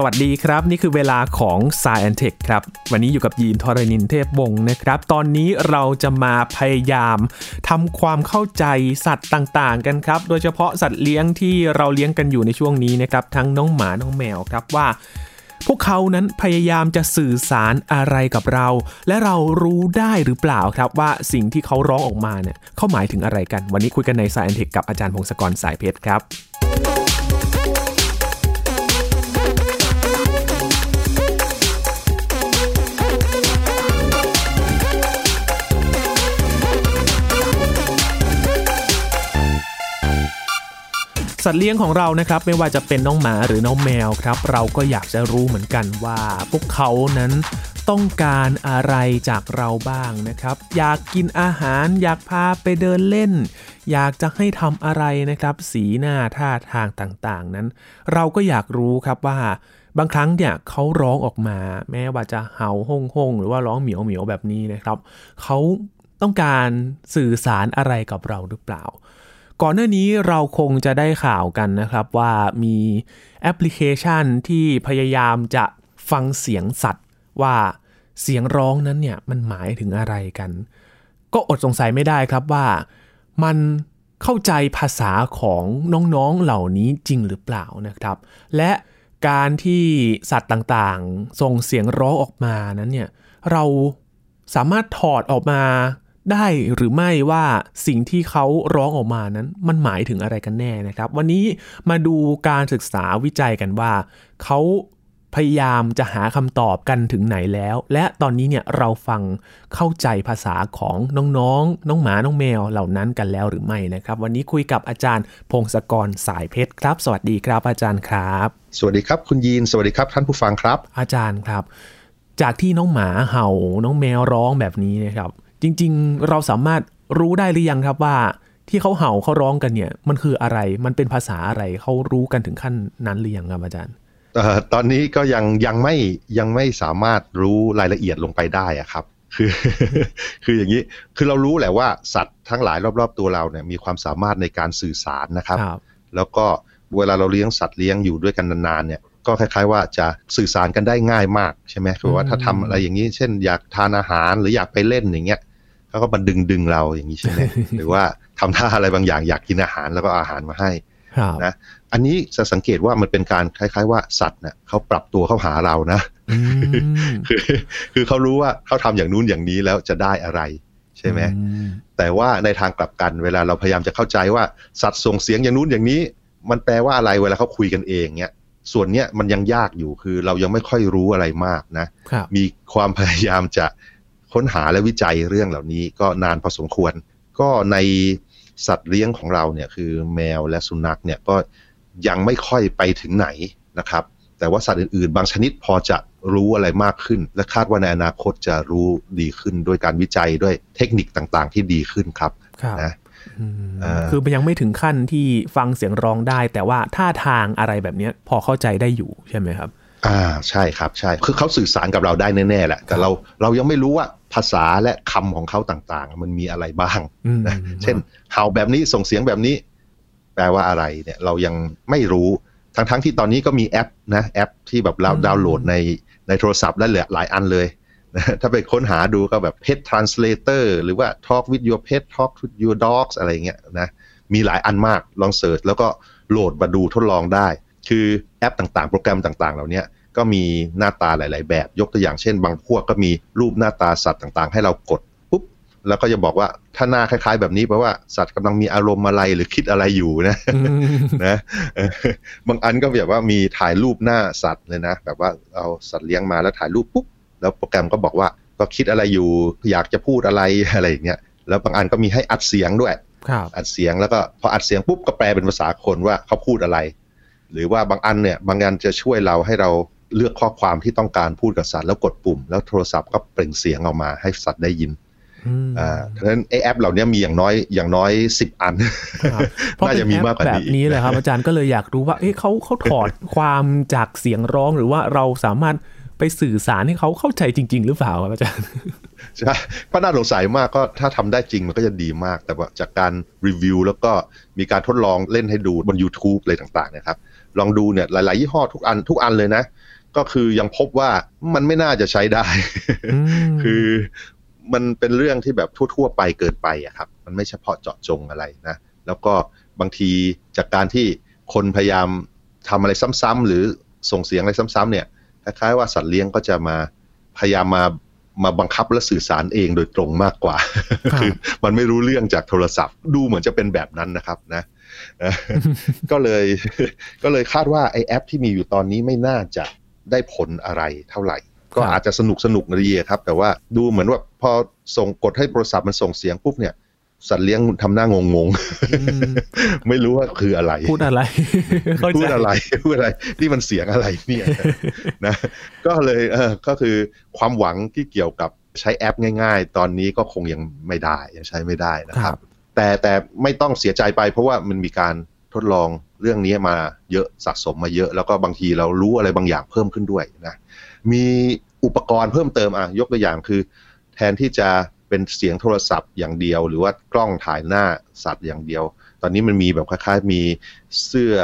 สวัสดีครับ นี่คือเวลาของ s ายแอนเทคครับ วันนี้อยู่กับยีนทรณินเทพวงศ์นะครับ ตอนนี้เราจะมาพยายามทำความเข้าใจสัตว์ต่างๆ กันครับ โดยเฉพาะสัตว์เลี้ยงที่เราเลี้ยงกันอยู่ในช่วงนี้นะครับ ทั้งน้องหมาน้องแมวครับว่า พวกเขานั้นพยายามจะสื่อสารอะไรกับเรา และเรารู้ได้หรือเปล่าครับว่าสิ่งที่เขาร้องออกมาเนี่ยเขาหมายถึงอะไรกัน วันนี้คุยกันใน s ายแอนเทคกับอาจารย์พงศกรสายเพชรครับ สัตว์เลี้ยงของเรานะครับไม่ว่าจะเป็นน้องหมาหรือน้องแมวครับ เราก็อยากจะรู้เหมือนกันว่า พวกเขานั้นต้องการอะไรจากเราบ้างนะครับ อยากกินอาหารอยากพาไปเดินเล่น อยากจะให้ทำอะไรนะครับ สีหน้าท่าทางต่างๆ นั้น เราก็อยากรู้ครับว่าบางครั้งเนี่ยเขาร้องออกมา แม้ว่าจะเห่าห้องห้องหรือว่าร้องเหมียวเหมียวแบบนี้นะครับเขาต้องการสื่อสารอะไรกับเราหรือเปล่า ก่อนหน้านี้เราคงจะได้ข่าวกันนะครับว่ามีแอปพลิเคชันที่พยายามจะฟังเสียงสัตว์ว่าเสียงร้องนั้นเนี่ยมันหมายถึงอะไรกัน ก็อดสงสัยไม่ได้ครับว่ามันเข้าใจภาษาของน้องๆเหล่านี้จริงหรือเปล่านะครับ และการที่สัตว์ต่างๆ ส่งเสียงร้องออกมานั้นเนี่ยเราสามารถถอดออกมา ได้หรือไม่ว่าสิ่งที่เขาร้องออกมานั้น มันหมายถึงอะไรกันแน่นะครับ วันนี้มาดูการศึกษาวิจัยกันว่าเขาพยายามจะหาคำตอบกันถึงไหนแล้ว และตอนนี้เนี่ยเราฟังเข้าใจภาษาของน้องๆน้องหมา น้องแมวเหล่านั้นกันแล้วหรือไม่นะครับ วันนี้คุยกับอาจารย์ พงศกรสายเพชรครับ สวัสดีครับอาจารย์ครับ สวัสดีครับคุณยีน สวัสดีครับท่านผู้ฟังครับ อาจารย์ครับ จากที่น้องหมาเห่า น้องแมวร้องแบบนี้นะครับ จริง ๆ เราสามารถรู้ได้หรือยังครับว่า ที่เขาเห่าเขาร้องกันเนี่ย มันคืออะไรมันเป็นภาษาอะไรเขารู้กันถึงขั้นนั้นหรือยังครับอาจารย์เอ่อตอนนี้ก็ยังยังไม่ยังไม่สามารถรู้รายละเอียดลงไปได้อะครับ คือคืออย่างนี้คือเรารู้แหละว่าสัตว์ทั้งหลายรอบๆตัวเราเนี่ยมีความสามารถในการสื่อสารนะครับครับแล้วก็เวลาเราเลี้ยงสัตว์เลี้ยงอยู่ด้วยกันนานๆเนี่ยก็คล้ายๆว่าจะสื่อสารกันได้ง่ายมากใช่ไหมคือว่าถ้าทำอะไรอย่างนี้ เช่น อยากทานอาหารหรืออยากไปเล่นอย่างเงี้ย เขาก็มาดึงดึงเราอย่างนี้ใช่ไหมหรือว่าทำท่าอะไรบางอย่างอยากกินอาหารแล้วก็เอาอาหารมาให้ครับนะอันนี้จะสังเกตว่ามันเป็นการคล้าย ๆ ว่าสัตว์เนี่ยเขาปรับตัวเข้าหาเรานะอืมคือคือเขารู้ว่าเขาทำอย่างนู้นอย่างนี้แล้วจะได้อะไรใช่ไหมอืมแต่ว่าในทางกลับกันเวลาเราพยายามจะเข้าใจว่าสัตว์ส่งเสียงอย่างนู้นอย่างนี้ มันแปลว่าอะไรเวลาเขาคุยกันเองเนี่ยส่วนเนี้ยมันยังยากอยู่คือเรายังไม่ค่อยรู้อะไรมากนะครับมีความพยายามจะ ค้นหาและวิจัยเรื่องเหล่านี้ก็นานพอสมควร ก็ในสัตว์เลี้ยงของเราเนี่ยคือแมวและสุนัขเนี่ยก็ยังไม่ค่อยไปถึงไหนนะครับ แต่ว่าสัตว์อื่นๆ บางชนิดพอจะรู้อะไรมากขึ้น และคาดว่าในอนาคตจะรู้ดีขึ้นด้วยการวิจัยด้วยเทคนิคต่างๆ ที่ดีขึ้นครับครับนะอืมเอ่อคือมันยังไม่ถึงขั้นที่ฟังเสียงร้องได้ แต่ว่าท่าทางอะไรแบบเนี้ยพอเข้าใจได้อยู่ใช่ไหมครับ อ่าใช่ครับใช่คือเขาสื่อสารกับเราได้แน่ๆแหละ แต่เราเรายังไม่รู้ว่าภาษาและคำของเขาต่างๆ มันมีอะไรบ้างอืมนะเช่นเห่าแบบนี้ส่งเสียงแบบนี้ แปลว่าอะไรเนี่ยเรายังไม่รู้ทั้งๆที่ตอนนี้ก็มีแอปนะแอปที่แบบเราอืมดาวน์โหลดในในโทรศัพท์ได้หลายอันเลยนะถ้าไปค้นหาดูก็แบบ Pet Translator หรือว่า Talk with your pet Talk with your dogs อะไรเงี้ยนะมีหลายอันมากลองเสิร์ชแล้วก็โหลดมาดูทดลองได้ คือแอปต่างๆ โปรแกรมต่างๆ เหล่าเนี้ยก็มีหน้าตาหลาย ๆ แบบ ยกตัวอย่างเช่น บางพวกก็มีรูปหน้าตาสัตว์ต่างๆ ให้เรากดปุ๊บแล้วก็จะบอกว่าถ้าหน้าคล้าย ๆ แบบนี้แปลว่าสัตว์กำลังมีอารมณ์อะไรหรือคิดอะไรอยู่นะอืมนะเออบางอันก็แบบว่ามีถ่ายรูปหน้าสัตว์เลยนะ แบบว่าเอาสัตว์เลี้ยงมาแล้วถ่ายรูปปุ๊บแล้วโปรแกรมก็บอกว่าก็คิดอะไรอยู่อยากจะพูดอะไรอะไรอย่างเงี้ยแล้วบางอันก็มีให้อัดเสียงด้วยครับอัดเสียงแล้วก็พออัดเสียงปุ๊บก็แปลเป็นภาษาคนว่าเขาพูดอะไร หรือว่าบางอันเนี่ยบางอันจะช่วยเราให้เราเลือกข้อความที่ต้องการพูดกับสัตว์ แล้วกดปุ่ม แล้วโทรศัพท์ก็เปล่งเสียงออกมาให้สัตว์ได้ยินอืมอ่าเพราะฉะนั้นไอแอปเหล่านี้มีอย่างน้อยอย่างน้อยสิบอันครับเพราะน่าเป็จะนมีแอปมากกว่าแบบนี้นี้แหละครับ อาจารย์ก็เลยอยากรู้ว่าเอ๊ะเขาเขาถอดความจากเสียงร้องหรือว่าเราสามารถไปสื่อสารให้เขาเข้าใจจริง ๆ หรือเปล่าครับอาจารย์ใช่เพราะน่าสงสัยมากก็ถ้าทำได้จริงมันก็จะดีมาก แต่ว่าจากการรีวิวแล้วก็มีการทดลองเล่นให้ดูบน YouTube อะไรต่างๆนะครับ ลองดูเนี่ยหลาย ๆ ยี่ห้อทุกอันทุกอันเลยนะ ก็คือยังพบว่ามันไม่น่าจะใช้ได้ คือมันเป็นเรื่องที่แบบทั่ว ๆ ไปเกินไปอะครับ มันไม่เฉพาะเจาะจงอะไรนะ แล้วก็บางทีจากการที่คนพยายามทำอะไรซ้ำๆหรือส่งเสียงอะไรซ้ำๆเนี่ยคล้าย ๆ ว่าสัตว์เลี้ยงก็จะมาพยายามมามาบังคับและสื่อสารเองโดยตรงมากกว่า คือมันไม่รู้เรื่องจากโทรศัพท์ ดูเหมือนจะเป็นแบบนั้นนะครับนะ ก็เลยก็เลยคาดว่าไอแอปที่มีอยู่ตอนนี้ไม่น่าจะได้ผลอะไรเท่าไหร่ ก็อาจจะสนุกสนุกดีครับ แต่ว่าดูเหมือนว่าพอส่งกดให้โทรศัพท์มันส่งเสียงปุ๊บเนี่ยสัตว์เลี้ยงทำหน้างงงๆ ไม่รู้ว่าคืออะไร พูดอะไร พูดอะไร พูดอะไร นี่มันเสียงอะไรเนี่ยนะ ก็เลยเออก็คือความหวังที่เกี่ยวกับใช้แอปง่าย ๆ ตอนนี้ก็คงยังไม่ได้ยังใช้ไม่ได้นะครับ แต่แต่ไม่ต้องเสียใจไป เพราะว่ามันมีการทดลองเรื่องนี้มาเยอะสะสมมาเยอะ แล้วก็บางทีเรารู้อะไรบางอย่างเพิ่มขึ้นด้วยนะมีอุปกรณ์เพิ่มเติมอะยกตัวอย่างคือ แทนที่จะเป็นเสียงโทรศัพท์อย่างเดียว หรือว่ากล้องถ่ายหน้าสัตว์อย่างเดียว ตอนนี้มันมีแบบคล้ายๆมีเสื้อ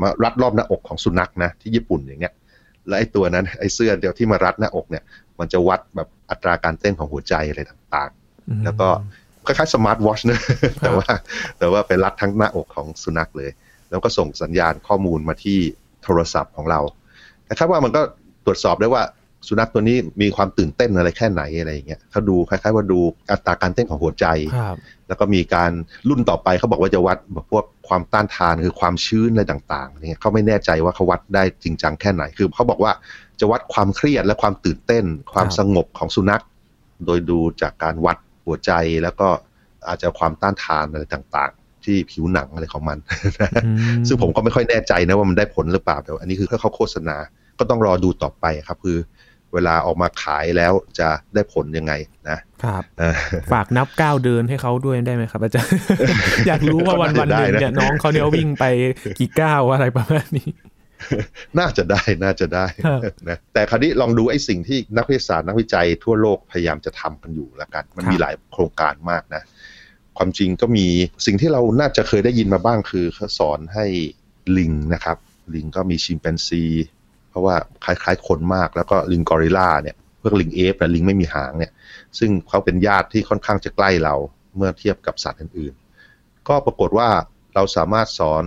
มารัดรอบหน้าอกของสุนัขนะที่ญี่ปุ่นอย่างเงี้ยและไอ้ตัวนั้นไอ้เสื้อเดียวที่มารัดหน้าอกเนี่ย มันจะวัดแบบอัตราการเต้นของหัวใจอะไรต่างๆ แล้วก็ คล้ายๆสมาร์ทวอชนะแต่ว่าแต่ว่าไปรัดทั้งหน้าอกของสุนัขเลย แล้วก็ส่งสัญญาณข้อมูลมาที่โทรศัพท์ของเรานะครับว่ามันก็ตรวจสอบได้ว่าสุนัขตัวนี้มีความตื่นเต้นอะไรแค่ไหนอะไรอย่างเงี้ยเขาดูคล้ายๆว่าดูอัตราการเต้นของหัวใจ แล้วก็มีการรุ่นต่อไปเขาบอกว่าจะวัดพวกความต้านทานคือความชื้นอะไรต่างๆเนี่ยเขาไม่แน่ใจว่าเขาวัดได้จริงจังแค่ไหน คือเขาบอกว่าจะวัดความเครียดและความตื่นเต้น ความสงบของสุนัข โดยดูจากการวัด หัวใจแล้วก็อาจจะความต้านทานอะไรต่างๆ ที่ผิวหนังอะไรของมัน ซึ่งผมก็ไม่ค่อยแน่ใจนะว่ามันได้ผลหรือเปล่าแต่อันนี้คือเขาโฆษณาก็ต้องรอดูต่อไปครับ คือเวลาออกมาขายแล้วจะได้ผลยังไงนะครับฝากนับก้าวเดินให้เขาด้วยได้ไหมครับอาจารย์ อยากรู้ว่าวันวันหนึ่งเนี่ยน้องเขาเนี่ยวิ่งไปกี่ก้าวอะไรประมาณนี้ น่าจะได้น่าจะได้นะแต่คราวนี้ลองดูไอ้สิ่งที่นักวิทยาศาสตร์นักวิจัยทั่วโลกพยายามจะทำกันอยู่แล้วกัน มันมีหลายโครงการมากนะ ความจริงก็มีสิ่งที่เราน่าจะเคยได้ยินมาบ้างคือเขาสอนให้ลิงนะครับ ลิงก็มีชิมแปนซี เพราะว่าคล้ายๆคนมากแล้วก็ลิงกอริลลาเนี่ยพวกลิงเอฟและลิงไม่มีหางเนี่ย ซึ่งเขาเป็นญาติที่ค่อนข้างจะใกล้เราเมื่อเทียบกับสัตว์อื่นๆ ก็ปรากฏว่าเราสามารถสอน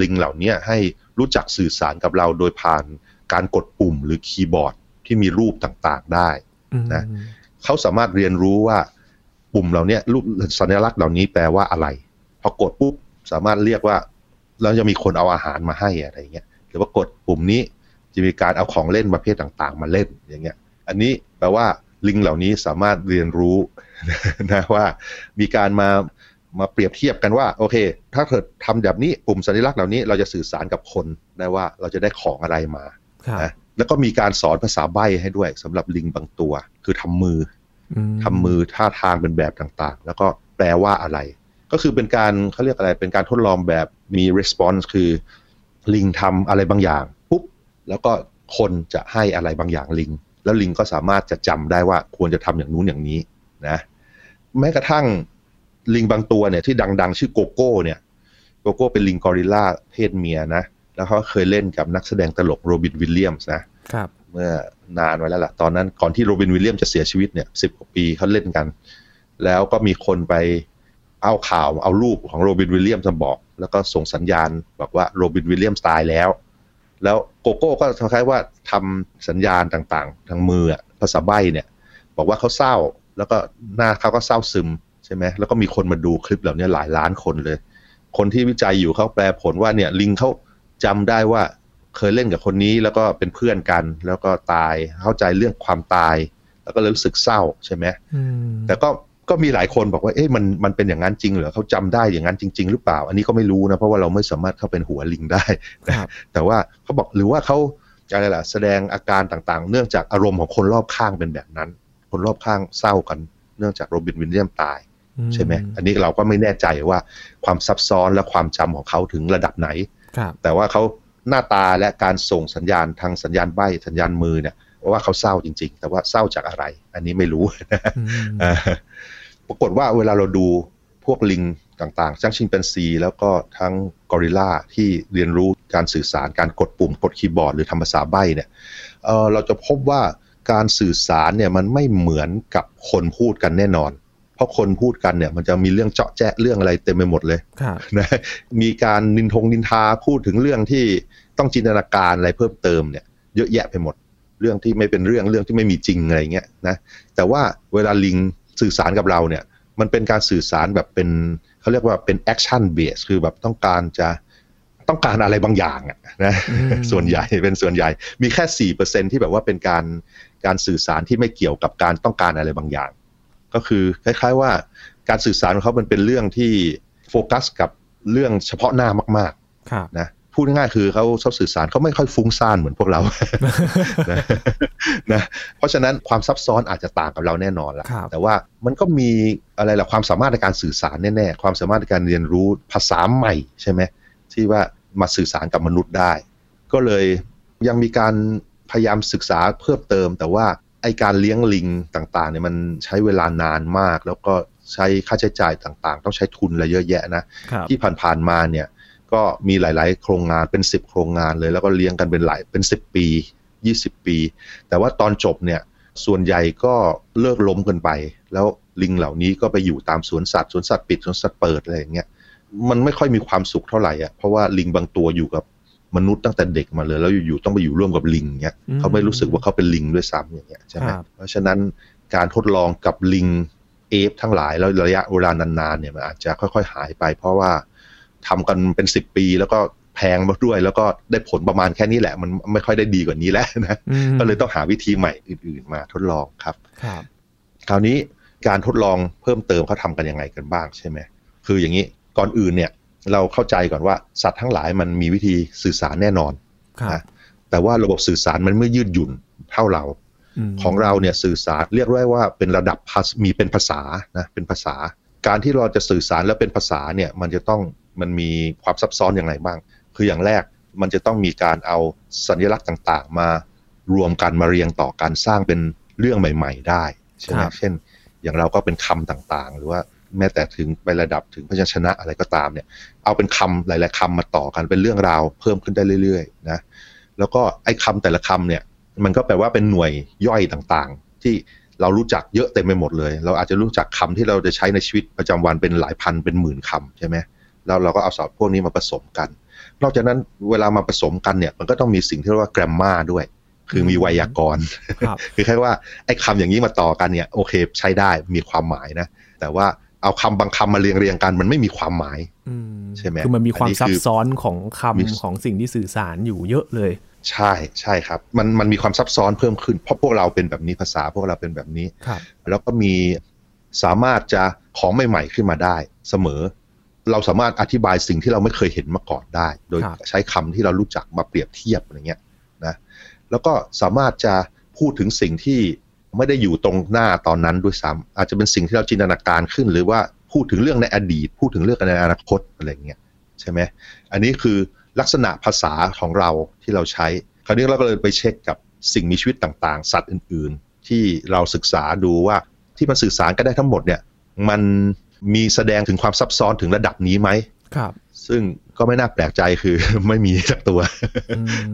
ลิงเหล่านี้ให้รู้จักสื่อสารกับเราโดยผ่านการกดปุ่มหรือคีย์บอร์ดที่มีรูปต่างๆได้นะเขาสามารถเรียนรู้ว่าปุ่มเหล่านี้รูปสัญลักษณ์เหล่านี้แปลว่าอะไร พอกดปุ๊บสามารถเรียกว่าแล้วจะมีคนเอาอาหารมาให้อะไรเงี้ยหรือว่ากดปุ่มนี้จะมีการเอาของเล่นประเภทต่างๆ มาเล่นอย่างเงี้ย อันนี้แปลว่าลิงเหล่านี้สามารถเรียนรู้นะว่ามีการมา มาเปรียบเทียบกันว่าโอเค ถ้าเกิดทำแบบนี้ปุ่มสัญลักษณ์เหล่านี้เราจะสื่อสารกับคนได้ว่าเราจะได้ของอะไรมานะแล้วก็มีการสอนภาษาใบ้ให้ด้วยสำหรับลิงบางตัว คือทำมือทำมือท่าทางเป็นแบบต่างๆ แล้วก็แปลว่าอะไร ก็คือเป็นการเขาเรียกอะไรเป็นการทดลองแบบมี response คือ ลิงทำอะไรบางอย่างแล้วก็คนจะให้อะไรบางอย่างลิง แล้วลิงก็สามารถจะจำได้ว่าควรจะทำอย่างนู้นอย่างนี้นะแม้กระทั่ง ลิงบางตัวเนี่ยที่ดัง ๆ ชื่อโกโก้เนี่ยโกโก้เป็นลิงกอริลลาเพศเมียนะ แล้วเขาเคยเล่นกับนักแสดงตลกโรบินวิลเลียมส์นะครับเมื่อนานไว้แล้วล่ะ ตอนนั้นก่อนที่โรบินวิลเลียมจะเสียชีวิตเนี่ยสิบกว่าปีเขาเล่นกัน แล้วก็มีคนไปเอาข่าวเอารูปของโรบินวิลเลียมส์บอก แล้วก็ส่งสัญญาณบอกว่าโรบินวิลเลียมส์ตายแล้ว แล้วโกโก้ก็คล้ายๆว่าทำสัญญาณต่างๆ ทางมือภาษาใบเนี่ย บอกว่าเขาเศร้า แล้วก็หน้าเขาก็เศร้าซึมใช่ไหมแล้วก็มีคนมาดูคลิปเหล่านี้หลายล้านคนเลย คนที่วิจัยอยู่เขาแปลผลว่าเนี่ยลิงเขาจำได้ว่าเคยเล่นกับคนนี้แล้วก็เป็นเพื่อนกัน แล้วก็ตายเข้าใจเรื่องความตาย แล้วก็เลยรู้สึกเศร้าใช่ไหมแต่ก็ก็มีหลายคนบอกว่าเอ๊ะมันมันเป็นอย่างนั้นจริงเหรอเขาจำได้อย่างนั้นจริง ๆ หรือเปล่า อันนี้ก็ไม่รู้นะเพราะว่าเราไม่สามารถเข้าเป็นหัวลิงได้แต่ว่าเขาบอกหรือว่าเขาอะไรล่ะแสดงอาการต่างๆ เนื่องจากอารมณ์ของคนรอบข้างเป็นแบบนั้น คนรอบข้างเศร้ากันเนื่องจากโรบินวินเลียมตาย ใช่ไหมอันนี้เราก็ไม่แน่ใจว่าความซับซ้อนและความจำของเขาถึงระดับไหน แต่ว่าเขาหน้าตาและการส่งสัญญาณทางสัญญาณใบสัญญาณมือเนี่ยว่าเขาเศร้าจริง ๆ แต่ว่าเศร้าจากอะไร อันนี้ไม่รู้นะปรากฏว่าเวลาเราดูพวกลิงต่างๆทั้งชิมแปนซี แล้วก็ทั้งกอริลลาที่เรียนรู้การสื่อสารการกดปุ่ม กดคีย์บอร์ดหรือทำภาษาใบ้เนี่ยเเราจะพบว่าการสื่อสารเนี่ยมันไม่เหมือนกับคนพูดกันแน่นอนเพ ราะคนพูดกันเนี่ยมันจะมีเรื่องเจาะแจ๊ะเรื่องอะไรเต็มไปหมดเลยนะมีการนินทงนินทาพูดถึงเรื่องที่ต้องจินตนาการอะไรเพิ่มเติมเนี่ยเยอะแยะไปหมด เรื่องที่ไม่เป็นเรื่องเรื่องที่ไม่มีจริงอะไรเงี้ยนะแต่ว่าเวลาลิงสื่อสารกับเราเนี่ยมันเป็นการสื่อสารแบบเป็นเขาเรียกว่าเป็น action base คือแบบต้องการจะต้องการอะไรบางอย่างอะนะส่วนใหญ่เป็นส่วนใหญ่ มีแค่สี่เปอร์เซ็นต์ที่แบบว่าเป็นการการสื่อสารที่ไม่เกี่ยวกับการต้องการอะไรบางอย่าง ก็คือคล้าย ๆ ว่าการสื่อสารของเขามันเป็นเรื่องที่โฟกัสกับเรื่องเฉพาะหน้ามากๆนะพูดง่ายๆคือเขาชอบสื่อสารเขาไม่ค่อยฟุ้งซ่านเหมือนพวกเรานะนะเพราะฉะนั้นความซับซ้อนอาจจะต่างกับเราแน่นอนละแต่ว่ามันก็มีอะไรล่ะความสามารถในการสื่อสารแน่ๆความสามารถในการเรียนรู้ภาษาใหม่ใช่ไหมที่ว่ามาสื่อสารกับมนุษย์ได้ ก็เลยยังมีการพยายามศึกษาเพิ่มเติม แต่ว่า ไอการเลี้ยงลิงต่างๆเนี่ยมันใช้เวลานานมาก แล้วก็ใช้ค่าใช้จ่ายต่างๆ ต้องใช้ทุนอะไรเยอะแยะนะที่ผ่านๆมาเนี่ยก็มีหลาย ๆ โครงงานเป็นสิบโครงงานเลย แล้วก็เลี้ยงกันเป็นหลายเป็นสิบปียี่สิบปี แต่ว่าตอนจบเนี่ยส่วนใหญ่ก็เลิกล้มกันไป แล้วลิงเหล่านี้ก็ไปอยู่ตามสวนสัตว์สวนสัตว์ปิดสวนสัตว์เปิดอะไรอย่างเงี้ยมันไม่ค่อยมีความสุขเท่าไหร่อะเพราะว่าลิงบางตัวอยู่กับ มนุษย์ตั้งแต่เด็กมาเลย แล้วอยู่ๆต้องไปอยู่ร่วมกับลิงเงี้ยเขาไม่รู้สึกว่าเขาเป็นลิงด้วยซ้ำอย่างเงี้ยใช่ไหมเพราะฉะนั้นการทดลองกับลิงเอฟทั้งหลายแล้วระยะเวลานานๆเนี่ยมันอาจจะค่อยๆหายไป เพราะว่าทำกันเป็นสิบปีแล้วก็แพงมาด้วย แล้วก็ได้ผลประมาณแค่นี้แหละ มันไม่ค่อยได้ดีกว่านี้แล้วนะก็เลยต้องหาวิธีใหม่อื่น ๆ มาทดลองครับคราวนี้การทดลองเพิ่มเติมเขาทากันยังไงกันบ้างใช่ไหมคืออย่างนี้ก่อนอื่นเนี่ย เราเข้าใจก่อนว่าสัตว์ทั้งหลายมันมีวิธีสื่อสารแน่นอนนะแต่ว่าระบบสื่อสารมันไม่ยืดหยุ่นเท่าเราของเราเนี่ยสื่อสารเรียกได้ว่าเป็นระดับมีเป็นภาษานะเป็นภาษา การที่เราจะสื่อสารแล้วเป็นภาษาเนี่ยมันจะต้องมันมีความซับซ้อนอย่างไรบ้าง คืออย่างแรกมันจะต้องมีการเอาสัญลักษณ์ต่าง ๆ มารวมกันมาเรียงต่อการสร้างเป็นเรื่องใหม่ ๆ ได้ใช่ไหมเช่น อย่างเราก็เป็นคำต่างๆ หรือว่า แม้แต่ถึงไประดับถึงพยัญชนะอะไรก็ตามเนี่ย เอาเป็นคำหลาย ๆคำมาต่อกันเป็นเรื่องราวเพิ่มขึ้นได้เรื่อยๆนะแล้วก็ไอ้คาแต่ละคำเนี่ย มันก็แปลว่าเป็นหน่วยย่อยต่างๆ ที่เรารู้จักเยอะเต็มไปหมดเลย เราอาจจะรู้จักคำที่เราจะใช้ในชีวิตประจำวันเป็นหลายพันเป็นหมื่นคำใช่ไหมแล้วเราก็เอาสอบพวกนี้มาผสมกัน นอกจากนั้นเวลามาผสมกันเนี่ย มันก็ต้องมีสิ่งที่เรียกว่าแกรมมาด้วย คือมีไวยากรณ์คือแค่ว่าไอ้คำอย่างนี้มาต่อกันเนี่ยโอเคใช้ได้มีความหมายนะ แต่ว่า เอาคำบางคำมาเรียงเรียงกัน มันไม่มีความหมายใช่ไหมคือมันมีความซับซ้อนของคำของสิ่งที่สื่อสารอยู่เยอะเลย ใช่ใช่ครับ มันมันมีความซับซ้อนเพิ่มขึ้นเพราะพวกเราเป็นแบบนี้ภาษาพวกเราเป็นแบบนี้แล้วก็มีสามารถจะของใหม่ๆขึ้นมาได้เสมอ เราสามารถอธิบายสิ่งที่เราไม่เคยเห็นมาก่อนได้ โดยใช้คำที่เรารู้จักมาเปรียบเทียบอะไรเงี้ยนะแล้วก็สามารถจะพูดถึงสิ่งที่ ไม่ได้อยู่ตรงหน้าตอนนั้นด้วยซ้ำอาจจะเป็นสิ่งที่เราจินตนาการขึ้น หรือว่าพูดถึงเรื่องในอดีต พูดถึงเรื่องในอนาคตอะไรเงี้ยใช่ไหมอันนี้คือลักษณะภาษาของเราที่เราใช้ คราวนี้เราก็เลยไปเช็คกับสิ่งมีชีวิตต่างๆ สัตว์อื่น ๆ ที่เราศึกษาดูว่าที่มันสื่อสารกันได้ทั้งหมดเนี่ยมันมีแสดงถึงความซับซ้อนถึงระดับนี้ไหมครับ ซึ่งก็ไม่น่าแปลกใจคือไม่มีสักตัว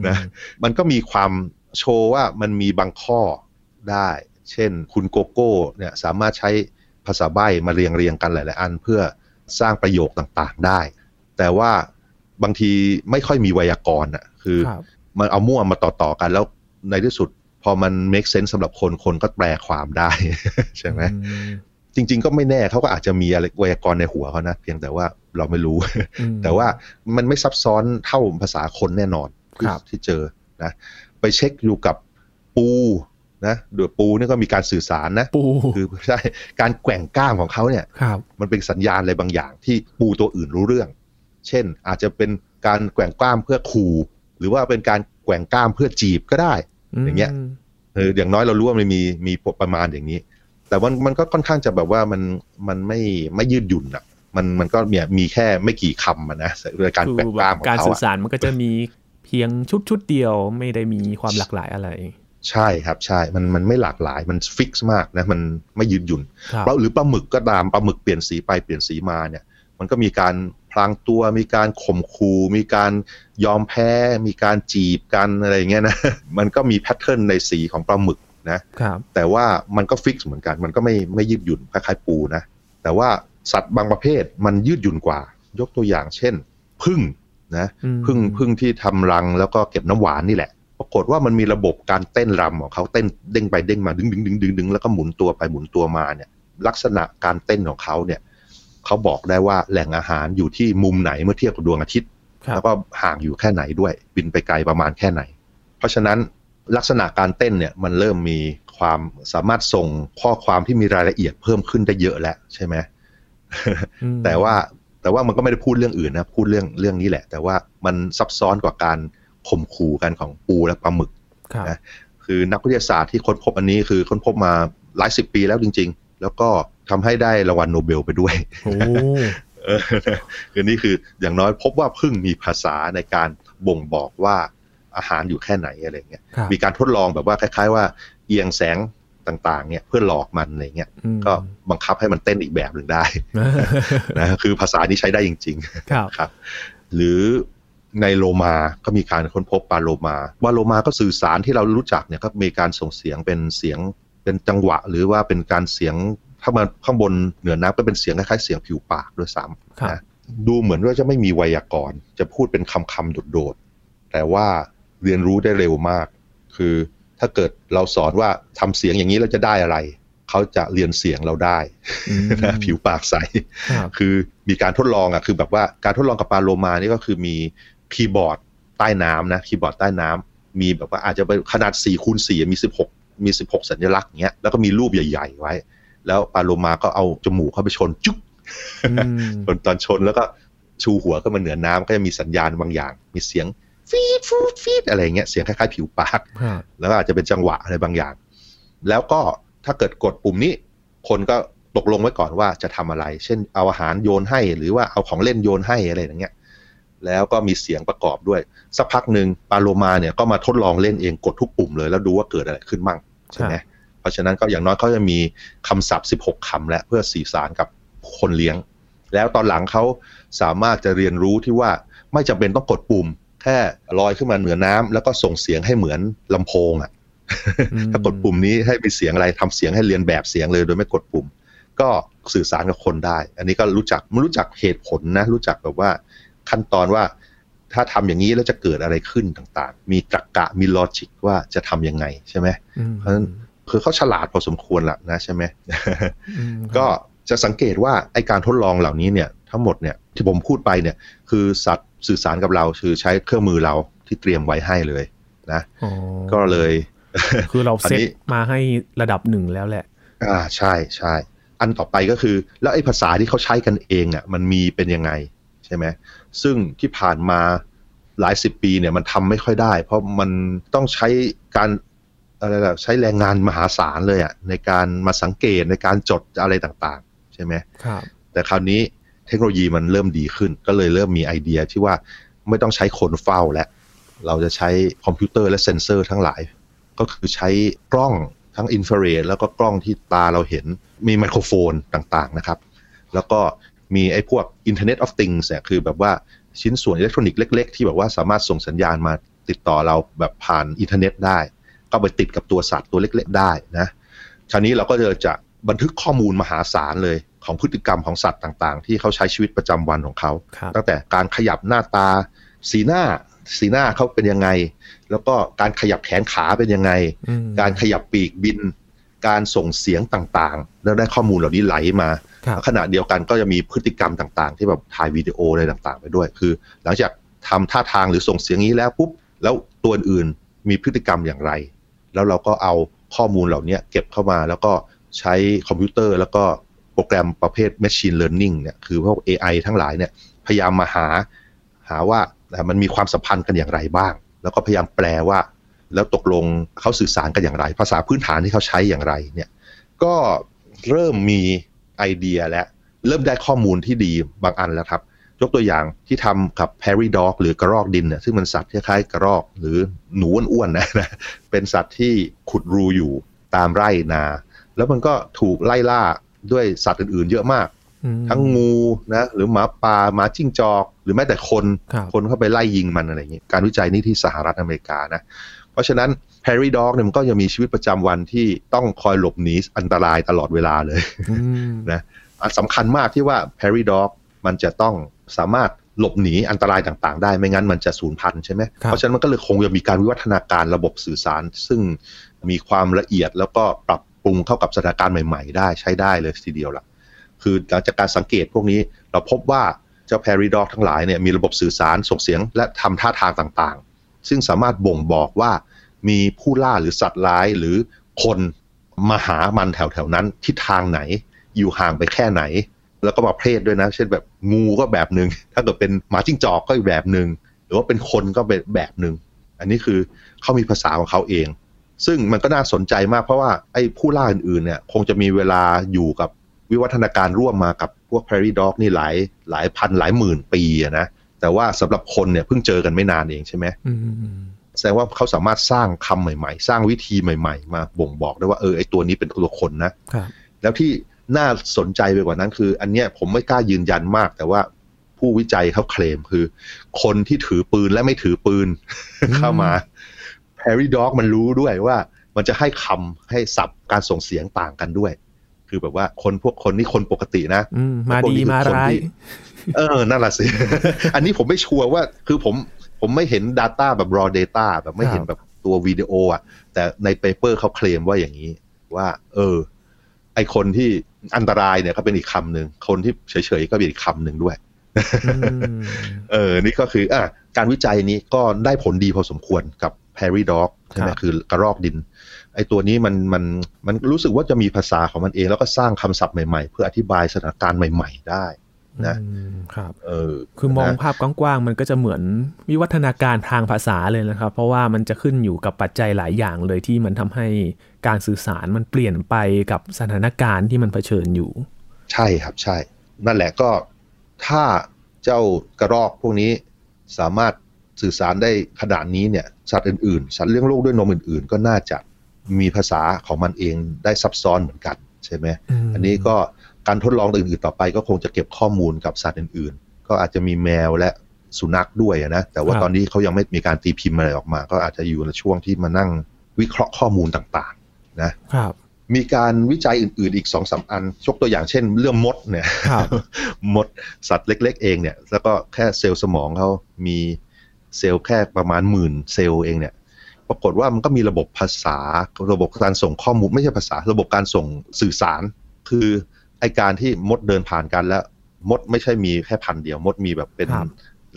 นะมันก็มีความโชว์ว่ามันมีบางข้อ ได้ เช่นคุณโกโก้เนี่ยสามารถใช้ภาษาใบ้มาเรียงเรียงกันหลาย ๆ อันเพื่อสร้างประโยคต่างๆได้ แต่ว่าบางทีไม่ค่อยมีไวยากรณ์อะคือมันเอามั่วมาต่อ ๆ กันแล้วในที่สุดพอมัน make sense สำหรับคนคนก็แปลความได้ ใช่ไหมจริง ๆ ก็ไม่แน่เขาก็อาจจะมีอะไรไวยากรณ์ในหัวเขานะ เพียงแต่ว่าเราไม่รู้ แต่ว่ามันไม่ซับซ้อนเท่าภาษาคนแน่นอนที่เจอนะ ไปเช็คอยู่กับปู นะโดยปูนี่ก็มีการสื่อสารนะปูคือใช่การแกว่งก้ามของเขาเนี่ยมันเป็นสัญญาณอะไรบางอย่าง ที่ปูตัวอื่นรู้เรื่อง เช่นอาจจะเป็นการแกว่งก้ามเพื่อขู่หรือว่าเป็นการแกว่งก้ามเพื่อจีบก็ได้ อย่างเงี้ยเอออย่างน้อยเรารู้ว่ามันมีมีประมาณอย่างนี้ แต่มันมันก็ค่อนข้างจะแบบว่ามันมันไม่ไม่ยืดหยุ่นอะมันมันก็มีมีแค่ไม่กี่คำนะในการแกว่งก้ามของเขาการสื่อสารมันก็จะมีเพียงชุดชุดเดียวไม่ได้มีความหลากหลายอะไร ใช่ครับใช่ มันมันไม่หลากหลายมัน fix มากนะมันไม่ยืดหยุ่นครับปลาหรือปลาหมึกก็ตามปลาหมึกเปลี่ยนสีไปเปลี่ยนสีมาเนี่ย มันก็มีการพลางตัวมีการข่มขู่มีการยอมแพ้ มีการจีบกันอะไรอย่างเงี้ยนะมันก็มี pattern ในสีของปลาหมึกนะครับแต่ว่ามันก็ fix เหมือนกัน มันก็ไม่ไม่ยืดหยุ่นคล้ายๆปูนะแต่ว่าสัตว์บางประเภทมันยืดหยุ่นกว่า ยกตัวอย่างเช่น พึ่งนะอืมพึ่งพึ่งที่ทำรังแล้วก็เก็บน้ำหวานนี่แหละปรากฏว่ามันมีระบบการเต้นรำของเขาเต้นเด้งไปเด้งมาดึงดึงดึงดึงดึงแล้วก็หมุนตัวไปหมุนตัวมาเนี่ย ลักษณะการเต้นของเขาเนี่ยเขาบอกได้ว่าแหล่งอาหารอยู่ที่มุมไหนเมื่อเทียบกับดวงอาทิตย์ครับแล้วก็ห่างอยู่แค่ไหนด้วย บินไปไกลประมาณแค่ไหน เพราะฉะนั้นลักษณะการเต้นเนี่ยมันเริ่มมีความสามารถส่งข้อความที่มีรายละเอียดเพิ่มขึ้นได้เยอะแล้วใช่ไหมอืมแต่ว่าแต่ว่ามันก็ไม่ได้พูดเรื่องอื่นนะพูดเรื่องเรื่องนี้แหละ แต่ว่ามันซับซ้อนกว่าการ ข่มขู่กันของปูและปลาหมึกครับนะคือนักวิทยาศาสตร์ที่ค้นพบอันนี้คือค้นพบมาหลายสิบปีแล้วจริง ๆ แล้วก็ทำให้ได้รางวัลโนเบลไปด้วยโอ้เออคือนี่คืออย่างน้อยพบว่าพึ่งมีภาษาในการบ่งบอกว่าอาหารอยู่แค่ไหนอะไรเงี้ยครับมีการทดลองแบบว่าคล้ายๆว่าเอียงแสงต่างๆ เนี่ยเพื่อหลอกมันอะไรเงี้ยอืมก็บังคับให้มันเต้นอีกแบบหนึ่งได้นะคือภาษานี้ใช้ได้จริง ๆ ครับครับหรือ ในโลมาก็มีการค้นพบปลาโลมา ว่าโลมาก็สื่อสารที่เรารู้จักเนี่ยก็มีการส่งเสียงเป็นเสียงเป็นจังหวะ หรือว่าเป็นการเสียงถ้ามาข้างบนเหนือน้ำก็เป็นเสียงคล้ายๆเสียงผิวปากด้วยซ้ครับำนะดูเหมือนว่าจะไม่มีไวยากรณ์จะพูดเป็นคำคำๆโดดๆแต่ว่าเรียนรู้ได้เร็วมาก คือถ้าเกิดเราสอนว่าทำเสียงอย่างนี้เราจะได้อะไร เขาจะเรียนเสียงเราได้อืมนะผิวปากใสครับคือมีการทดลองอะคือแบบว่าการทดลองกับปลาโลมานี่ก็คือมี คีย์บอร์ดใต้น้ำนะคีย์บอร์ดใต้น้ำมีแบบว่าอาจจะเป็นขนาด4คูณ4มี16มี16 สัญลักษณ์อย่างเงี้ยแล้วก็มีรูปใหญ่ ๆ ไว้ แล้วปลาโลมาก็เอาจมูกเข้าไปชนจุ๊บอืมตอนตอนชนแล้วก็ชูหัวขึ้นมาเหนือน้ำก็จะมีสัญญาณบางอย่าง มีเสียงฟีดฟูดฟีดอะไรอย่างเงี้ยเสียงคล้ายๆผิวปากครับแล้วก็อาจจะเป็นจังหวะอะไรบางอย่าง แล้วก็ถ้าเกิดกดปุ่มนี้ คนก็ตกลงไว้ก่อนว่าจะทำอะไร เช่นเอาอาหารโยนให้หรือว่าเอาของเล่นโยนให้อะไรอย่างเงี้ย แล้วก็มีเสียงประกอบด้วย สักพักหนึ่งปาโลมาเนี่ยก็มาทดลองเล่นเองกดทุกปุ่มเลยแล้วดูว่าเกิดอะไรขึ้นมั่งใช่ไหมเพราะฉะนั้นก็อย่างน้อยเขาจะมีคำศัพท์ 16คำแล้วเพื่อสื่อสารกับคนเลี้ยง แล้วตอนหลังเขาสามารถจะเรียนรู้ที่ว่าไม่จำเป็นต้องกดปุ่ม แค่ลอยขึ้นมาเหนือน้ำแล้วก็ส่งเสียงให้เหมือนลำโพงอะอืมถ้ากดปุ่มนี้ให้มีเสียงอะไรทำเสียงให้เรียนแบบเสียงเลยโดยไม่กดปุ่ม ก็สื่อสารกับคนได้ อันนี้ก็รู้จักไม่รู้จักเหตุผลนะ รู้จักแบบว่า ขั้นตอนว่าถ้าทำอย่างนี้แล้วจะเกิดอะไรขึ้นต่างๆ มีตรรกะมีลอจิกว่าจะทำยังไงใช่ไหมอืมเพราะฉะนั้นคือเขาฉลาดพอสมควรละนะใช่ไหมอืมก็จะสังเกตว่าไอการทดลองเหล่านี้เนี่ยทั้งหมดเนี่ยที่ผมพูดไปเนี่ยคือสัตว์สื่อสารกับเราคือใช้เครื่องมือเราที่เตรียมไว้ให้เลยนะอ๋อก็เลย คือเราอันเซตนี้มาให้ระดับหนึ่งแล้วแหละ อ่าใช่ใช่อันต่อไปก็คือ แล้วไอ้ภาษาที่เขาใช้กันเองอะมันมีเป็นยังไงใช่ไหม ซึ่งที่ผ่านมาหลายสิบปีเนี่ยมันทำไม่ค่อยได้ เพราะมันต้องใช้การอะไรล่ะใช้แรงงานมหาศาลเลยอะในการมาสังเกตในการจดอะไรต่างๆ ใช่ไหมครับ แต่คราวนี้เทคโนโลยีมันเริ่มดีขึ้น ก็เลยเริ่มมีไอเดียที่ว่าไม่ต้องใช้คนเฝ้าแล้วเราจะใช้คอมพิวเตอร์และเซ็นเซอร์ทั้งหลาย ก็คือใช้กล้องทั้งอินฟราเรดแล้วก็กล้องที่ตาเราเห็นมีไมโครโฟนต่างๆนะครับ แล้วก็ มีไอ้พวก Internet of Things เนี่ยคือแบบว่าชิ้นส่วนอิเล็กทรอนิกส์เล็ก ๆ ที่แบบว่าสามารถส่งสัญญาณมาติดต่อเราแบบผ่านอินเทอร์เน็ตได้ ก็ไปติดกับตัวสัตว์ตัวเล็ก ๆ ได้นะคราวนี้เราก็จะจะบันทึกข้อมูลมหาศาลเลยของพฤติกรรมของสัตว์ต่างๆ ที่เขาใช้ชีวิตประจำวันของเขาครับตั้งแต่การขยับหน้าตา สีหน้า สีหน้าเขาเป็นยังไง แล้วก็การขยับแขนขาเป็นยังไงอืมการขยับปีกบิน การส่งเสียงต่างๆ แล้วได้ข้อมูลเหล่านี้ไหลมาครับขณะเดียวกันก็จะมีพฤติกรรมต่าง ๆ ที่แบบถ่ายวิดีโออะไรต่างๆ ไปด้วย คือ หลังจากทำท่าทางหรือส่งเสียงนี้แล้วปุ๊บแล้วตัวอื่นๆมีพฤติกรรมอย่างไร แล้วเราก็เอาข้อมูลเหล่านี้เก็บเข้ามาแล้วก็ใช้คอมพิวเตอร์แล้วก็โปรแกรมประเภท Machine Learning เนี่ยคือพวก AI ทั้งหลายเนี่ยพยายามมาหาหาว่าอะมันมีความสัมพันธ์กันอย่างไรบ้าง แล้วก็พยายามแปลว่า แล้วตกลงเขาสื่อสารกันอย่างไร ภาษาพื้นฐานที่เขาใช้อย่างไรเนี่ยก็เริ่มมีไอเดียและเริ่มได้ข้อมูลที่ดีบางอันแล้วครับ ยกตัวอย่างที่ทำกับ Prairie Dog หรือกระรอกดินเนี่ยซึ่งมันสัตว์คล้ายๆกระรอกหรือหนูอ้วนๆนะนะเป็นสัตว์ที่ขุดรูอยู่ตามไร่นา แล้วมันก็ถูกไล่ล่าด้วยสัตว์อื่นๆ เยอะมากอืมทั้งงูนะหรือหมาป่าหมาจิ้งจอก หรือแม้แต่คนครับคนเข้าไปไล่ยิงมันอะไรอย่างเงี้ยการวิจัยนี่ที่สหรัฐอเมริกานะ เพราะฉะนั้น Prairie Dog เนี่ยมันก็ยังมีชีวิตประจำวันที่ต้องคอยหลบหนีอันตรายตลอดเวลาเลยอืมนะอันสำคัญมากที่ว่า Prairie Dog มันจะต้องสามารถหลบหนีอันตรายต่างๆ ได้ไม่งั้นมันจะสูญพันธุ์ใช่ไหมครับเพราะฉะนั้นมันก็เลยคงจะมีการวิวัฒนาการระบบสื่อสาร ซึ่งมีความละเอียดแล้วก็ปรับปรุงเข้ากับสถานการณ์ใหม่ๆ ได้ใช้ได้เลยทีเดียวล่ะคือหลังจากการสังเกตพวกนี้เราพบว่าเจ้า Prairie Dog ทั้งหลายเนี่ยมีระบบสื่อสารส่งเสียงและทำท่าทางต่างๆ ซึ่งสามารถบ่งบอกว่ามีผู้ล่าหรือสัตว์ร้ายหรือคนมาหามันแถวๆนั้นทิศทางไหน อยู่ห่างไปแค่ไหน แล้วก็มาเพศด้วยนะ เช่นแบบงูก็แบบหนึ่งถ้าเกิดเป็นหมาจิ้งจอกก็อีกแบบหนึ่งหรือว่าเป็นคนก็เป็นแบบหนึ่งอันนี้คือเขามีภาษาของเขาเอง ซึ่งมันก็น่าสนใจมากเพราะว่าไอ้ผู้ล่าอื่นๆเนี่ยคงจะมีเวลาอยู่กับวิวัฒนาการร่วมมากับพวก Prairie Dog นี่หลายหลายพันหลายหมื่นปีอะนะ แต่ว่าสำหรับคนเนี่ยเพิ่งเจอกันไม่นานเองใช่ไหมอืมแสดงว่าเขาสามารถสร้างคำใหม่ ๆ สร้างวิธีใหม่ ๆ มาบ่งบอกได้ว่าเออไอตัวนี้เป็นตัวคนนะครับแล้วที่น่าสนใจไปกว่านั้นคือ อันเนี้ยผมไม่กล้ายืนยันมาก แต่ว่าผู้วิจัยเขาเคลมคือ คนที่ถือปืนและไม่ถือปืนเข้ามา Prairie Dog มันรู้ด้วยว่ามันจะให้คำให้ศัพท์การส่งเสียงต่างกันด้วย คือแบบว่าคนพวกคนนี่คนปกตินะอืมมาพวกดีนี้คือมาคนร้ายที่ เออ นั่นแหละสิ อันนี้ผมไม่ชัวร์ว่า คือผม ผมไม่เห็น Data แบบ raw data แบบไม่เห็นครับแบบตัววิดีโออะ แต่ในเปเปอร์เขาเคลมว่าอย่างนี้ ว่า เออ ไอคนที่อันตรายเนี่ยก็เป็นอีกคำหนึ่ง คนที่เฉยๆ ก็เป็นอีกคำหนึ่งด้วยอืมเออ นี่ก็คือ อะ การวิจัยนี้ก็ได้ผลดีพอสมควรกับ Prairie Dog ใช่ไหมครับคือกระรอกดิน ไอตัวนี้มันมันมันรู้สึกว่าจะมีภาษาของมันเอง แล้วก็สร้างคำศัพท์ใหม่ๆ เพื่ออธิบายสถานการณ์ใหม่ ๆ ได้ นะอืมครับเออคือมองนะภาพกว้างๆมันก็จะเหมือนวิวัฒนาการทางภาษาเลยนะครับ เพราะว่ามันจะขึ้นอยู่กับปัจจัยหลายอย่างเลยที่มันทำให้การสื่อสารมันเปลี่ยนไปกับสถานการณ์ที่มันเผชิญอยู่ ใช่ครับใช่ นั่นแหละก็ถ้าเจ้ากระรอกพวกนี้สามารถสื่อสารได้ขนาดนี้เนี่ยสัตว์อื่นๆ สัตว์เลี้ยงลูกด้วยนมอื่นๆ ก็น่าจะมีภาษาของมันเองได้ซับซ้อนเหมือนกันใช่ไหมอืมอันนี้ก็ การทดลองอื่นๆต่อไปก็คงจะเก็บข้อมูลกับสัตว์อื่นๆ ก็อาจจะมีแมวและสุนัขด้วยนะ แต่ว่าตอนนี้เขายังไม่มีการตีพิมพ์อะไรออกมา ก็อาจจะอยู่ในช่วงที่มานั่งวิเคราะห์ข้อมูลต่างๆ นะครับ มีการวิจัยอื่นๆอีกสองสามอันยกตัวอย่างเช่น เรื่องมดเนี่ยครับมดสัตว์เล็ก ๆ เองเนี่ย แล้วก็แค่เซลล์สมองเขามีเซลล์แค่ประมาณหมื่นเซลล์เองเนี่ยปรากฏว่ามันก็มีระบบภาษา ระบบการส่งข้อมูลไม่ใช่ภาษา ระบบการส่งสื่อสาร คือ ไอการที่มดเดินผ่านกันแล้ว มดไม่ใช่มีแค่พันธุ์เดียว มดมีแบบเป็นครับ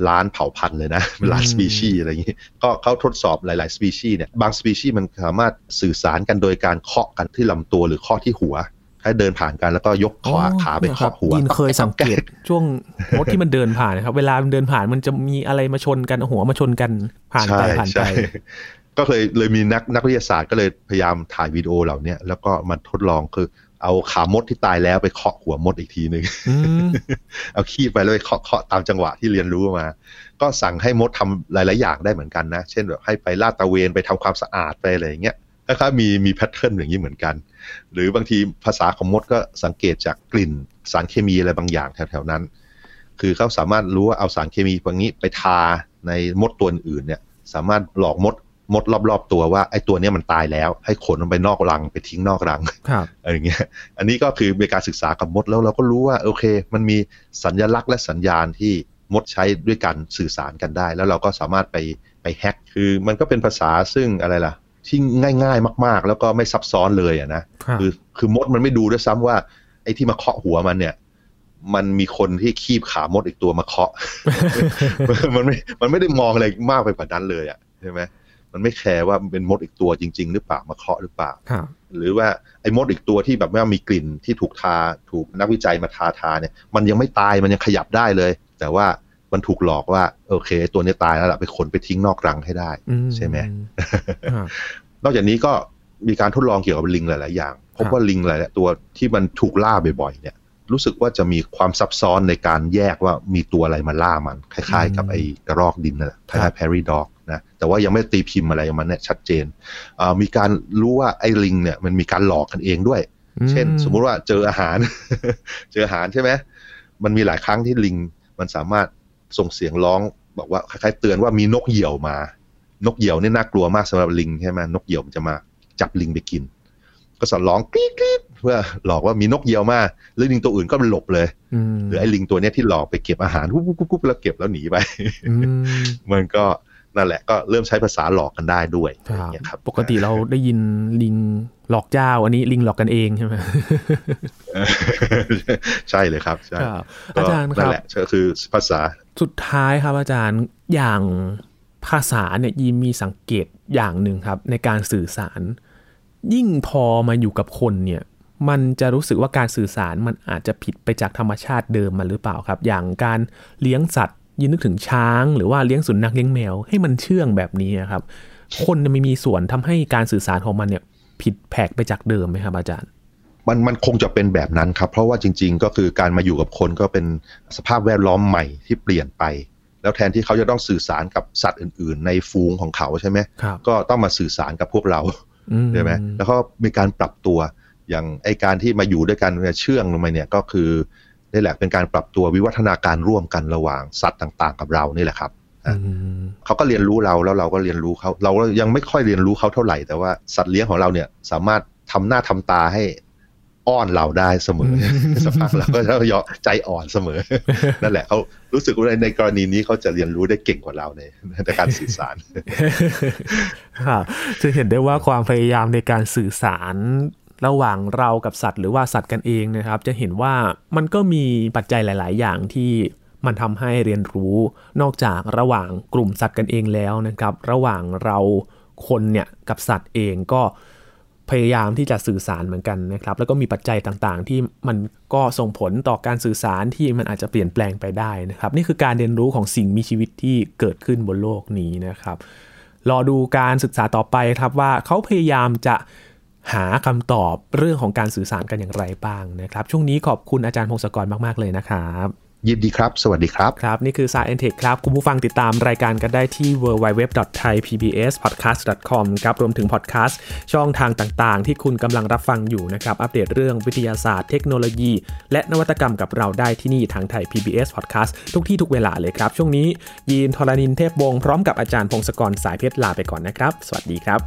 ล้านเผ่าพันธุ์เลยนะเป็นล้านอืมสปีชีส์อะไรอย่างนี้ ก็เขาทดสอบหลาย ๆ สปีชีส์เนี่ย บางสปีชีส์มันสามารถสื่อสารกันโดยการเคาะกันที่ลำตัวหรือเคาะที่หัวให้เดินผ่านกันแล้วก็ยกขาขาไปนี่ยครับเคาะหัวยินเคยสังเกตช่วงมดที่มันเดินผ่านนะครับ เวลามันเดินผ่านมันจะมีอะไรมาชนกันหัวมาชนกันผ่านไปใช่ผ่านไปใช่ก็เลยเลยมีนักนักวิทยาศาสตร์ก็เลยพยายามถ่ายวิดีโอเหล่าเนี้ยแล้วก็มาทดลองคือ เอาขามดที่ตายแล้วไปเคาะหัวมดอีกทีหนึ่งอืมเอาขี้ไปแล้วไปเคาะเคาะตามจังหวะที่เรียนรู้มา ก็สั่งให้มดทำหลาย ๆ อย่างได้เหมือนกันนะ เช่นแบบให้ไปลาดตระเวนไปทำความสะอาดไปอะไรอย่างเงี้ยนะครับมีมีแพทเทิร์นอย่างนี้เหมือนกัน หรือบางทีภาษาของมดก็สังเกตจากกลิ่นสารเคมีอะไรบางอย่างแถวๆนั้น คือเขาสามารถรู้ว่าเอาสารเคมีพวกนี้ไปทาในมดตัวอื่นเนี่ย สามารถหลอกมด มดรอบๆตัวว่าไอ้ตัวเนี้ยมันตายแล้ว ให้ขนมันไปนอกรังไปทิ้งนอกรังครับอะไรอย่างเงี้ยอันนี้ก็คือเป็นการศึกษากับมดแล้วเราก็รู้ว่าโอเค มันมีสัญลักษณ์และสัญญาณที่มดใช้ด้วยกันสื่อสารกันได้ แล้วเราก็สามารถไปไปแฮกคือมันก็เป็นภาษาซึ่งอะไรล่ะ ที่ง่าย ๆ มาก ๆ แล้วก็ไม่ซับซ้อนเลยอะนะครับคือคือมดมันไม่ดูด้วยซ้ำว่า ไอ้ที่มาเคาะหัวมันเนี่ยมันมีคนที่คีบขามดอีกตัวมาเคาะ มันไม่ มันไม่ได้มองอะไรมากไปกว่านั้นเลยอะใช่ไหม มันไม่แคร์ว่ามันเป็นมดอีกตัวจริง ๆ หรือเปล่ามาเคาะหรือเปล่าครับหรือว่าไอ้มดอีกตัวที่แบบว่ามีกลิ่นที่ถูกทาถูกนักวิจัยมาทาทาเนี่ย มันยังไม่ตายมันยังขยับได้เลย แต่ว่ามันถูกหลอกว่า โอเค ตัวนี้ตายแล้วล่ะไปขนไปทิ้งนอกรังให้ได้อืใช่ไหมครับนอกจากนี้ก็มีการทดลองเกี่ยวกับลิงหลาย ๆ อย่าง พบว่าลิงหลายๆตัวที่มันถูกล่าบ่อย ๆ เนี่ย รู้สึกว่าจะมีความซับซ้อนในการแยกว่ามีตัวอะไรมาล่ามัน คล้าย ๆ กับไอ้กระรอกดินนะคล้ายๆแพรี่ด็อก นะแต่ว่ายังไม่ตีพิมพ์อะไรมันเนี่ยชัดเจนมีการรู้ว่าไอ้ลิงเนี่ยมันมีการหลอกกันเองด้วย เช่น สมมุติว่าเจออาหาร เจออาหารใช่ไหมมันมีหลายครั้งที่ลิงมันสามารถส่งเสียงร้องบอกว่าคล้ายๆเตือนว่ามีนกเหยี่ยวมา นกเหยี่ยวนี่น่ากลัวมากสำหรับลิงใช่ไหมนกเหยี่ยวมันจะมาจับลิงไปกิน ก็สอนร้องกรี๊ดกรี๊ดเพื่อหลอกว่ามีนกเหยี่ยวมาแล้วลิงตัวอื่นก็หลบเลยหรือไอ้ลิงตัวเนี้ยที่หลอกไปเก็บอาหารกุ๊บกุ๊บกุ๊บแล้วเก็บแล้วหนีไปมันก็ นั่นแหละก็เริ่มใช้ภาษาหลอกกันได้ด้วยครับปกติเราได้ยินลิงหลอกเจ้า อันนี้ลิงหลอกกันเองใช่ไหมใช่เลยครับใช่อาจารย์ครับก็คือภาษาสุดท้ายครับอาจารย์อย่างภาษาเนี่ยยีมีสังเกตอย่างหนึ่งครับ ในการสื่อสาร ยิ่งพอมาอยู่กับคนเนี่ยมันจะรู้สึกว่าการสื่อสารมันอาจจะผิดไปจากธรรมชาติเดิมมันหรือเปล่าครับ อย่างการเลี้ยงสัตว์ ยินนึกถึงช้าง หรือว่าเลี้ยงสุนัขเลี้ยงแมว ให้มันเชื่องแบบนี้ครับ คนไม่มีส่วนทำให้การสื่อสารของมันเนี่ย ผิดแผกไปจากเดิมไหมครับอาจารย์มันมันคงจะเป็นแบบนั้นครับ เพราะว่าจริง ๆ ก็คือการมาอยู่กับคนก็เป็นสภาพแวดล้อมใหม่ที่เปลี่ยนไป แล้วแทนที่เขาจะต้องสื่อสารกับสัตว์อื่น ๆ ในฟูงของเขาใช่ไหมก็ต้องมาสื่อสารกับพวกเราใช่ไหมแล้วก็มีการปรับตัวอย่างไอการที่มาอยู่ด้วยกันเชื่องลงมาเนี่ยก็คือ นี่แหละเป็นการปรับตัววิวัฒนาการร่วมกันระหว่างสัตว์ต่างๆ กับเรานี่แหละครับเขาก็เรียนรู้เราแล้วเราก็เรียนรู้เขาเรายังไม่ค่อยเรียนรู้เขาเท่าไหร่ แต่ว่าสัตว์เลี้ยงของเราเนี่ยสามารถทำหน้าทำตาให้อ้อนเราได้เสมอสักพักเราก็จะยอใจอ่อนเสมอ นั่นแหละเขารู้สึกว่าในกรณีนี้เขาจะเรียนรู้ได้เก่งกว่าเราในในการสื่อสารค่ะจะเห็นได้ว่าความพยายามในการสื่อสาร ระหว่างเรากับสัตว์หรือว่าสัตว์กันเองนะครับ จะเห็นว่ามันก็มีปัจจัยหลาย ๆ อย่างที่มันทำให้เรียนรู้ นอกจากระหว่างกลุ่มสัตว์กันเองแล้วนะครับ ระหว่างเราคนเนี่ยกับสัตว์เองก็พยายามที่จะสื่อสารเหมือนกันนะครับ แล้วก็มีปัจจัยต่างๆ ที่มันก็ส่งผลต่อการสื่อสารที่มันอาจจะเปลี่ยนแปลงไปได้นะครับ นี่คือการเรียนรู้ของสิ่งมีชีวิตที่เกิดขึ้นบนโลกนี้นะครับ รอดูการศึกษาต่อไปครับว่าเขาพยายามจะ หาคำตอบเรื่องของการสื่อสารกันอย่างไรบ้างนะครับ ช่วงนี้ขอบคุณอาจารย์พงศกรมาก ๆ เลยนะครับยินดีครับ สวัสดีครับ ครับ นี่คือ s ายเอ็นเทคครับ คุณผู้ฟังติดตามรายการกันได้ที่ www.thaipbspodcast.com ครับ รวมถึงพอดแคสต์ช่องทางต่างๆ ที่คุณกำลังรับฟังอยู่นะครับ อัปเดตเรื่องวิทยาศาสตร์เทคโนโลยี และนวัตกรรมกับเราได้ที่นี่ทางไทย PBS Podcast ทุกที่ทุกเวลาเลยครับ ช่วงนี้ ยีนทรณินเทพวงศ์พร้อมกับอาจารย์พงศกรสายเพชรลาไปก่อนนะครับ สวัสดีครับ